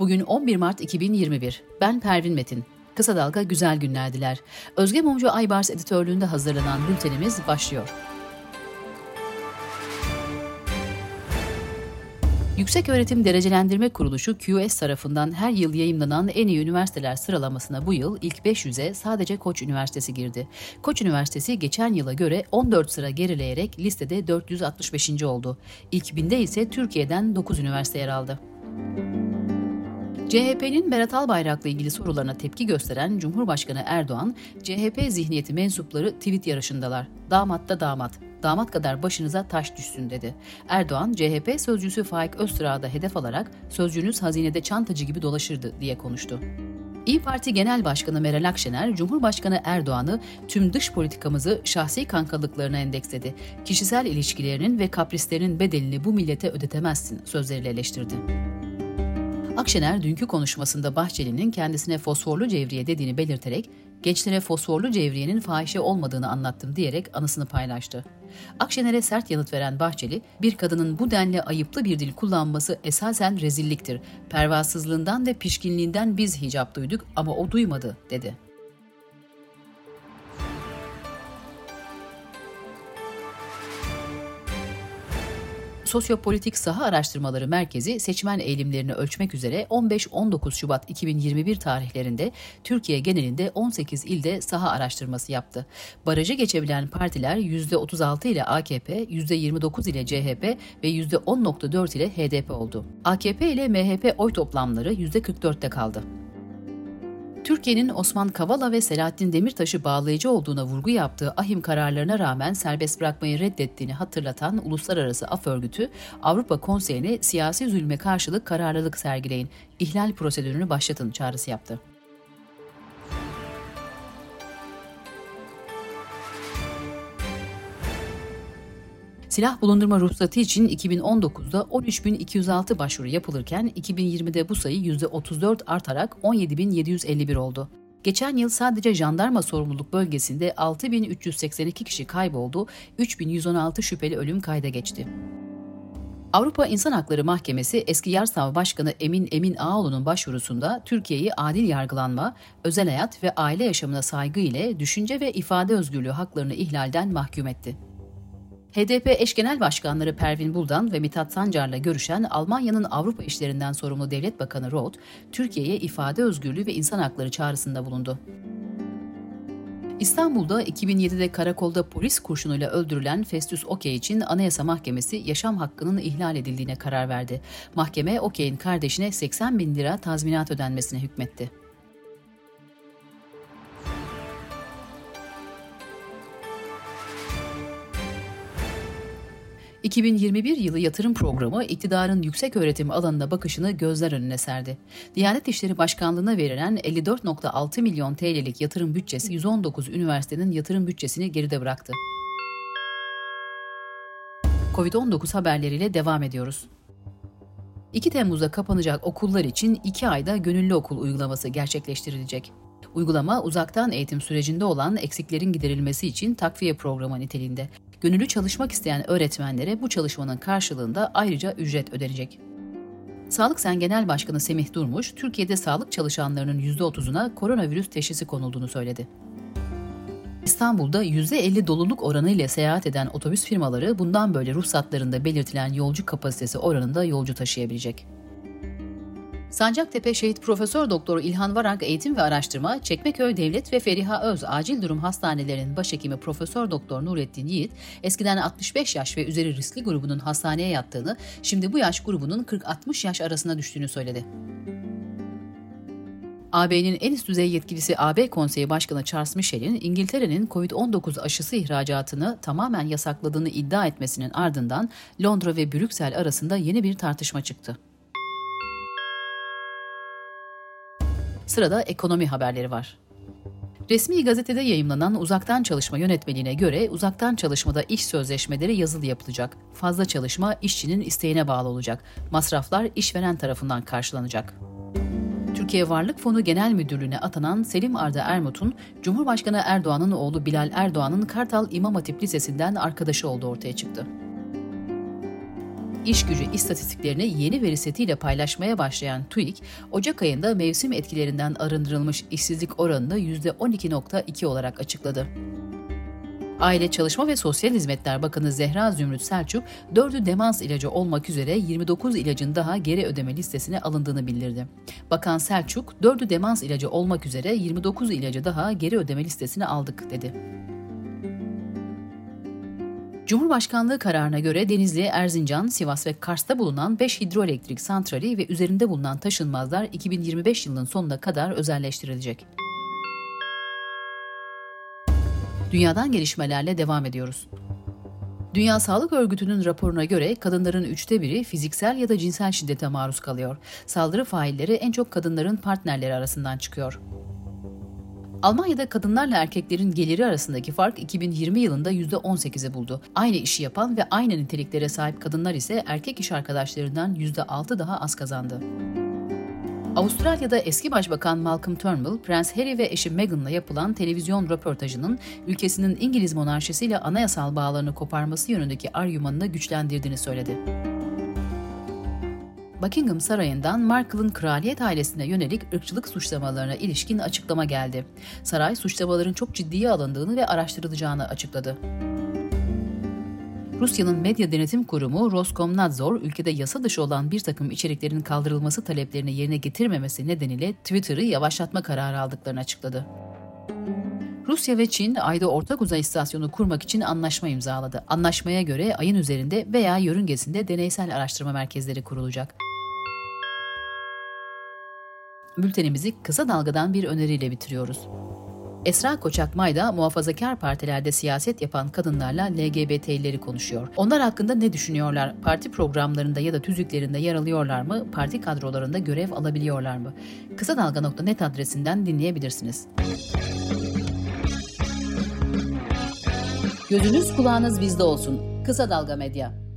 Bugün 11 Mart 2021. Ben Pervin Metin. Kısa Dalga güzel günler diler. Özge Mumcu Aybars editörlüğünde hazırlanan bültenimiz başlıyor. Yüksek Öğretim Derecelendirme Kuruluşu QS tarafından her yıl yayımlanan en iyi üniversiteler sıralamasına bu yıl ilk 500'e sadece Koç Üniversitesi girdi. Koç Üniversitesi geçen yıla göre 14 sıra gerileyerek listede 465. oldu. İlk binde ise Türkiye'den 9 üniversite yer aldı. CHP'nin Berat Albayrak'la ilgili sorularına tepki gösteren Cumhurbaşkanı Erdoğan, CHP zihniyeti mensupları tweet yarışındalar. Damat da damat, damat kadar başınıza taş düşsün dedi. Erdoğan, CHP sözcüsü Faik Öztürk'ü hedef alarak sözcünüz hazinede çantacı gibi dolaşırdı diye konuştu. İyi Parti Genel Başkanı Meral Akşener, Cumhurbaşkanı Erdoğan'ı tüm dış politikamızı şahsi kankalıklarına endeksledi. Kişisel ilişkilerinin ve kaprislerinin bedelini bu millete ödetemezsin sözleriyle eleştirdi. Akşener dünkü konuşmasında Bahçeli'nin kendisine fosforlu cevriye dediğini belirterek gençlere fosforlu cevriyenin fahişe olmadığını anlattım diyerek anısını paylaştı. Akşener'e sert yanıt veren Bahçeli, bir kadının bu denli ayıplı bir dil kullanması esasen rezilliktir. Pervasızlığından ve pişkinliğinden biz hicap duyduk ama o duymadı, dedi. Sosyopolitik Saha Araştırmaları Merkezi seçmen eğilimlerini ölçmek üzere 15-19 Şubat 2021 tarihlerinde Türkiye genelinde 18 ilde saha araştırması yaptı. Barajı geçebilen partiler %36 ile AKP, %29 ile CHP ve %10.4 ile HDP oldu. AKP ile MHP oy toplamları %44'te kaldı. Türkiye'nin Osman Kavala ve Selahattin Demirtaş'ı bağlayıcı olduğuna vurgu yaptığı ahim kararlarına rağmen serbest bırakmayı reddettiğini hatırlatan Uluslararası Af Örgütü, Avrupa Konseyi'ne siyasi zulme karşılık kararlılık sergileyin, ihlal prosedürünü başlatın çağrısı yaptı. Silah bulundurma ruhsatı için 2019'da 13.206 başvuru yapılırken 2020'de bu sayı %34 artarak 17.751 oldu. Geçen yıl sadece jandarma sorumluluk bölgesinde 6.382 kişi kayboldu, 3.116 şüpheli ölüm kayda geçti. Avrupa İnsan Hakları Mahkemesi eski Yarsav Başkanı Emin Emin Ağoğlu'nun başvurusunda Türkiye'yi adil yargılanma, özel hayat ve aile yaşamına saygı ile düşünce ve ifade özgürlüğü haklarını ihlalden mahkum etti. HDP eş genel başkanları Pervin Buldan ve Mithat Sancar'la görüşen Almanya'nın Avrupa işlerinden sorumlu Devlet Bakanı Roth, Türkiye'ye ifade özgürlüğü ve insan hakları çağrısında bulundu. İstanbul'da 2007'de karakolda polis kurşunuyla öldürülen Festus Okey için Anayasa Mahkemesi yaşam hakkının ihlal edildiğine karar verdi. Mahkeme Okey'in kardeşine 80 bin lira tazminat ödenmesine hükmetti. 2021 yılı yatırım programı iktidarın yüksek öğretim alanına bakışını gözler önüne serdi. Diyanet İşleri Başkanlığı'na verilen 54.6 milyon TL'lik yatırım bütçesi 119 üniversitenin yatırım bütçesini geride bıraktı. Covid-19 haberleriyle devam ediyoruz. 2 Temmuz'da kapanacak okullar için 2 ayda gönüllü okul uygulaması gerçekleştirilecek. Uygulama uzaktan eğitim sürecinde olan eksiklerin giderilmesi için takviye programı niteliğinde gönüllü çalışmak isteyen öğretmenlere bu çalışmanın karşılığında ayrıca ücret ödenecek. Sağlık Sen Genel Başkanı Semih Durmuş, Türkiye'de sağlık çalışanlarının %30'una koronavirüs teşhisi konulduğunu söyledi. İstanbul'da %50 doluluk oranı ile seyahat eden otobüs firmaları bundan böyle ruhsatlarında belirtilen yolcu kapasitesi oranında yolcu taşıyabilecek. Sancaktepe Şehit Profesör Doktor İlhan Varank Eğitim ve Araştırma, Çekmeköy Devlet ve Feriha Öz Acil Durum Hastanelerinin başhekimi Profesör Doktor Nurettin Yiğit, eskiden 65 yaş ve üzeri riskli grubunun hastaneye yattığını, şimdi bu yaş grubunun 40-60 yaş arasına düştüğünü söyledi. AB'nin en üst düzey yetkilisi AB Konseyi Başkanı Charles Michel'in İngiltere'nin COVID-19 aşısı ihracatını tamamen yasakladığını iddia etmesinin ardından Londra ve Brüksel arasında yeni bir tartışma çıktı. Sırada ekonomi haberleri var. Resmi gazetede yayımlanan uzaktan çalışma yönetmeliğine göre uzaktan çalışmada iş sözleşmeleri yazılı yapılacak. Fazla çalışma işçinin isteğine bağlı olacak. Masraflar işveren tarafından karşılanacak. Türkiye Varlık Fonu Genel Müdürlüğü'ne atanan Selim Arda Ermut'un Cumhurbaşkanı Erdoğan'ın oğlu Bilal Erdoğan'ın Kartal İmam Hatip Lisesi'nden arkadaşı olduğu ortaya çıktı. İş gücü istatistiklerini yeni veri setiyle paylaşmaya başlayan TÜİK, Ocak ayında mevsim etkilerinden arındırılmış işsizlik oranını %12.2 olarak açıkladı. Aile Çalışma ve Sosyal Hizmetler Bakanı Zehra Zümrüt Selçuk, 4'ü demans ilacı olmak üzere 29 ilacın daha geri ödeme listesine alındığını bildirdi. Bakan Selçuk, 4'ü demans ilacı olmak üzere 29 ilacı daha geri ödeme listesine aldık dedi. Cumhurbaşkanlığı kararına göre Denizli, Erzincan, Sivas ve Kars'ta bulunan 5 hidroelektrik santrali ve üzerinde bulunan taşınmazlar 2025 yılının sonuna kadar özelleştirilecek. Dünyadan gelişmelerle devam ediyoruz. Dünya Sağlık Örgütü'nün raporuna göre kadınların üçte biri fiziksel ya da cinsel şiddete maruz kalıyor. Saldırı failleri en çok kadınların partnerleri arasından çıkıyor. Almanya'da kadınlarla erkeklerin geliri arasındaki fark 2020 yılında %18'i buldu. Aynı işi yapan ve aynı niteliklere sahip kadınlar ise erkek iş arkadaşlarından %6 daha az kazandı. Avustralya'da eski Başbakan Malcolm Turnbull, Prens Harry ve eşi Meghan'la yapılan televizyon röportajının ülkesinin İngiliz monarşisiyle anayasal bağlarını koparması yönündeki argümanını güçlendirdiğini söyledi. Buckingham Sarayı'ndan Markle'ın kraliyet ailesine yönelik ırkçılık suçlamalarına ilişkin açıklama geldi. Saray suçlamaların çok ciddiye alındığını ve araştırılacağını açıkladı. Rusya'nın medya denetim kurumu Roskomnadzor, ülkede yasa dışı olan bir takım içeriklerin kaldırılması taleplerini yerine getirmemesi nedeniyle Twitter'ı yavaşlatma kararı aldıklarını açıkladı. Rusya ve Çin ayda ortak uzay istasyonu kurmak için anlaşma imzaladı. Anlaşmaya göre ayın üzerinde veya yörüngesinde deneysel araştırma merkezleri kurulacak. Bültenimizi kısa dalgadan bir öneriyle bitiriyoruz. Esra Koçak Mayda muhafazakar partilerde siyaset yapan kadınlarla LGBT'leri konuşuyor. Onlar hakkında ne düşünüyorlar? Parti programlarında ya da tüzüklerinde yer alıyorlar mı? Parti kadrolarında görev alabiliyorlar mı? Kısa Dalga.net adresinden dinleyebilirsiniz. Gözünüz kulağınız bizde olsun. Kısa Dalga Medya.